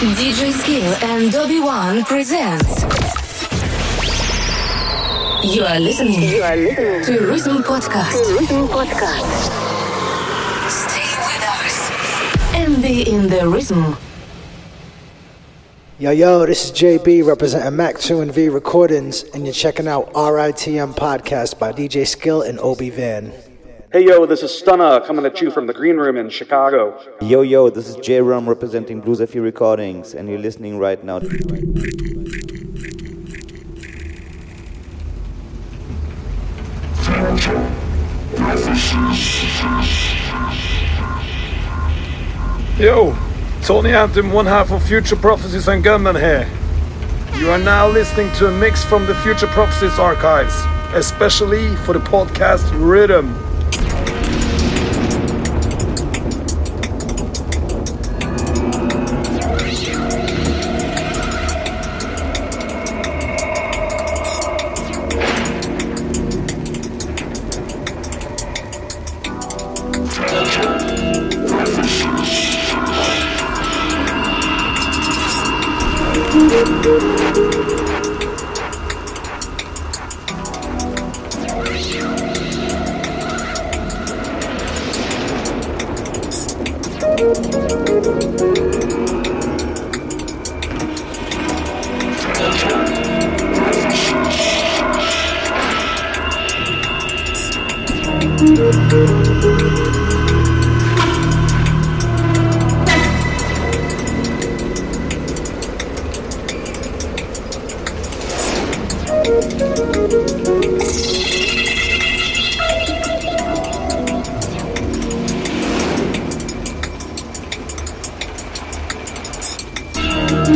DJ Skill and Dobby One presents. You are listening. You are listening to Rhythm Podcast. to Rhythm Podcast. Stay with us and be in the rhythm. Yo, yo, this is JB representing Mac 2 and V Recordings, and you're checking out RITM Podcast by DJ Skill and Obi Van. Hey yo, this is Stunna coming at you from the Green Room in Chicago. Yo, yo, this is J Rum representing Blues FE Recordings, and you're listening right now to. Yo, Tony Anthem, one half of Future Prophecies and Gunman here. You are now listening to a mix from the Future Prophecies archives, especially for the podcast Rhythm. Thank you.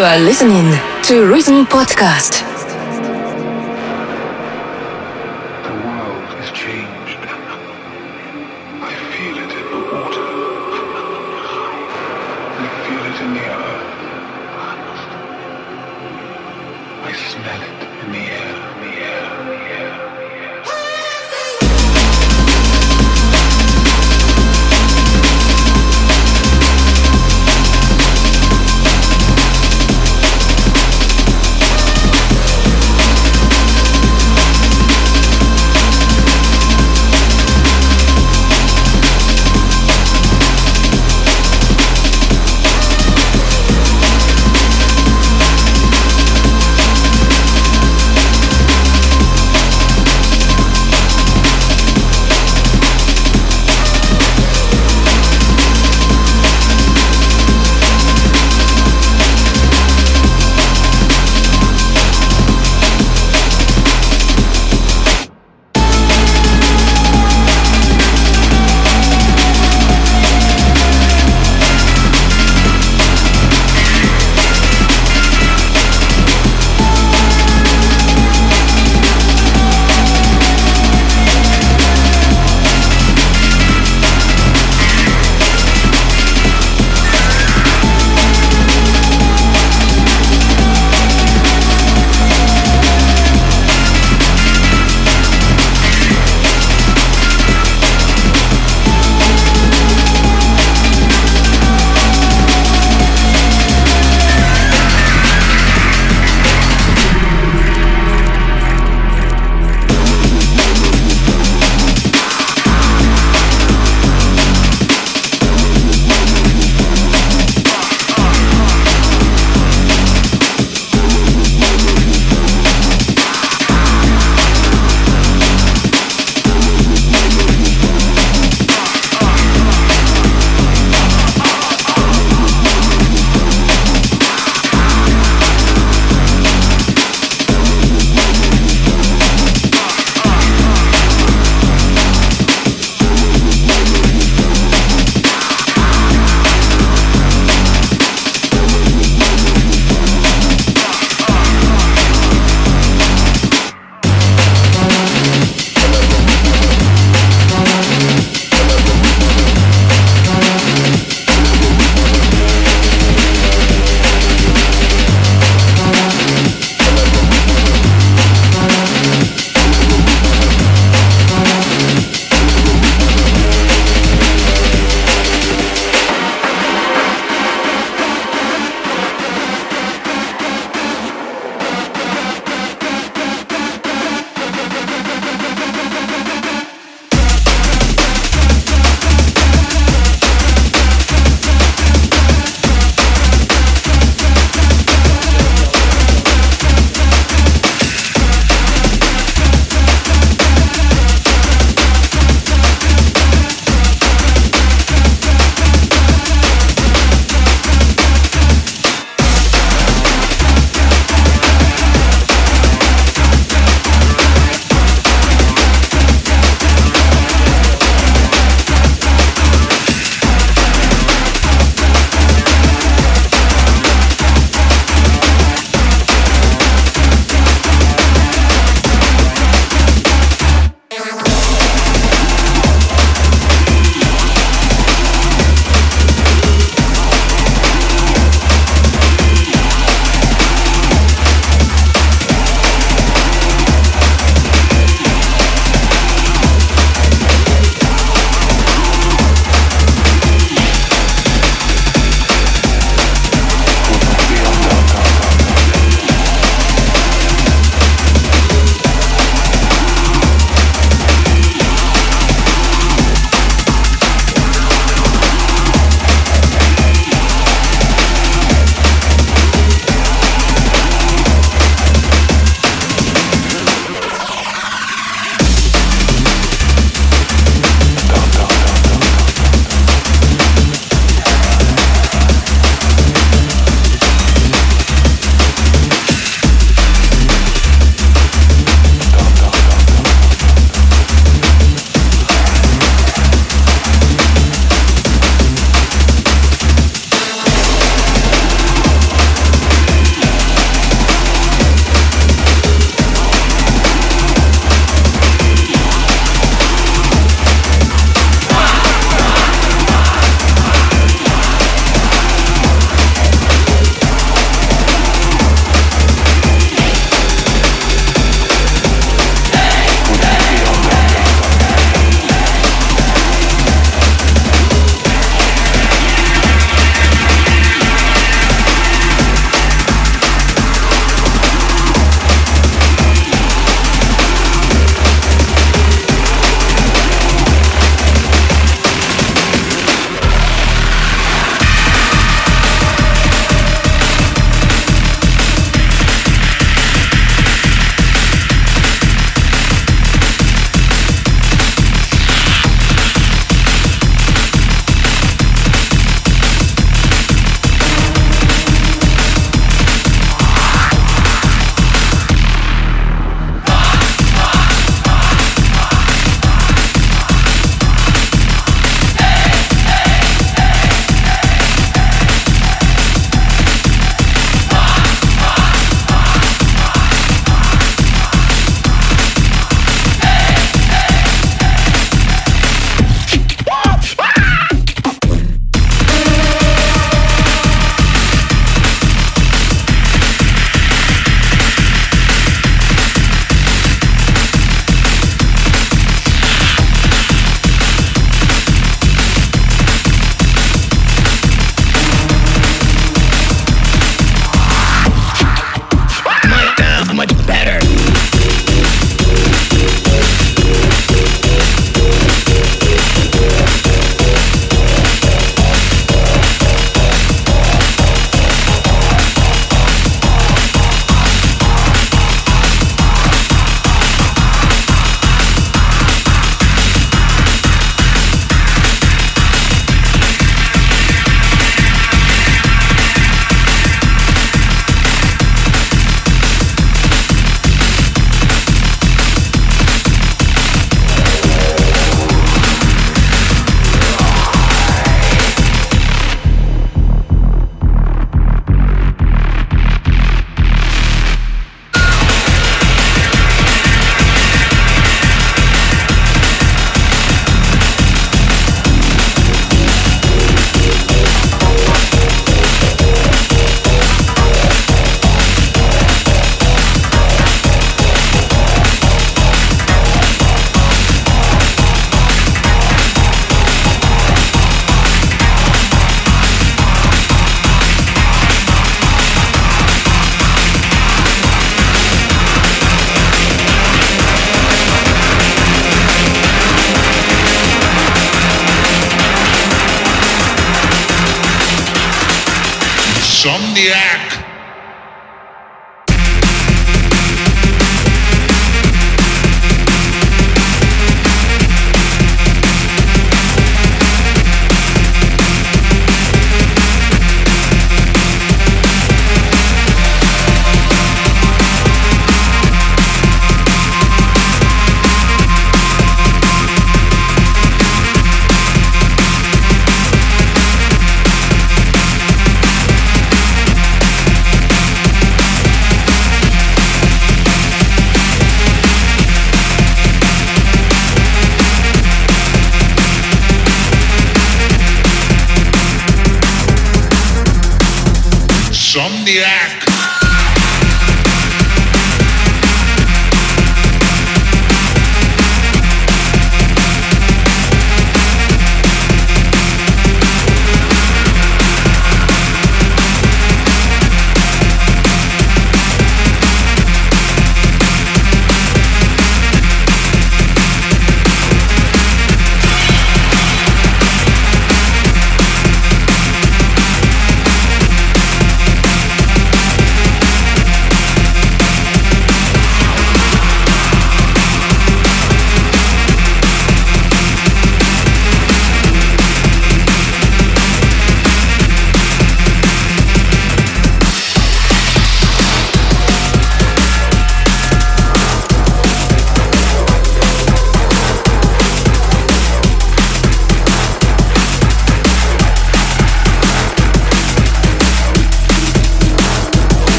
You are listening to Rhythm Podcast.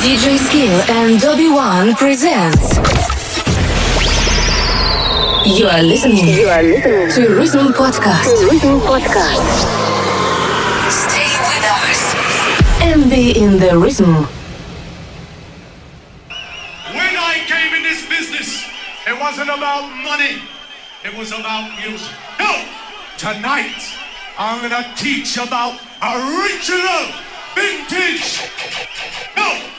DJ Skill and Dobby One presents. You are listening. You are listening to Rhythm Podcast. To Rhythm Podcast. Stay with us and be in the rhythm. When I came in this business, it wasn't about money. It was about music. No, tonight I'm gonna teach about original vintage. No.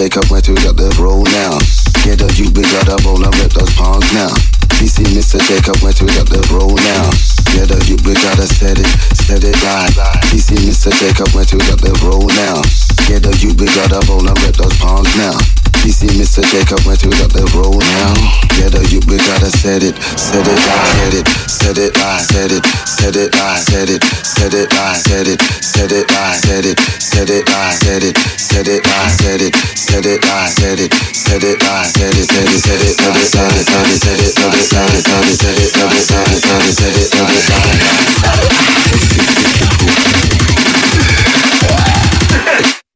shake up where to get the roll now. Get a you big got a roll and rip those palms now. CC Mr. Jacob went to get the roll now. Get a you big got a set it, set it right. CC Mr. Jacob went to get the roll now. Get the you big got a roll and rip those palms now. CC Mr. Jacob went to get the roll now. Yeah, the you big got a set it, set it right. Set it, said it, I said it, said it, I said it, said it, I said it, said it, I said it, said it, I said it, said it, I said it, said it, I said it, said it, I said it, said it, said it, said it, said it, said it, said it, said it, said it, said it, said it, said it, said it, said it, said it, said it, said it, said it,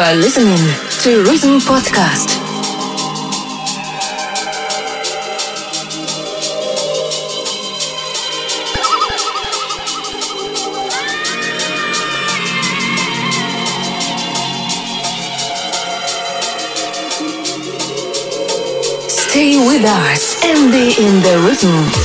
are listening to Rhythm Podcast. Stay with us and be in the rhythm.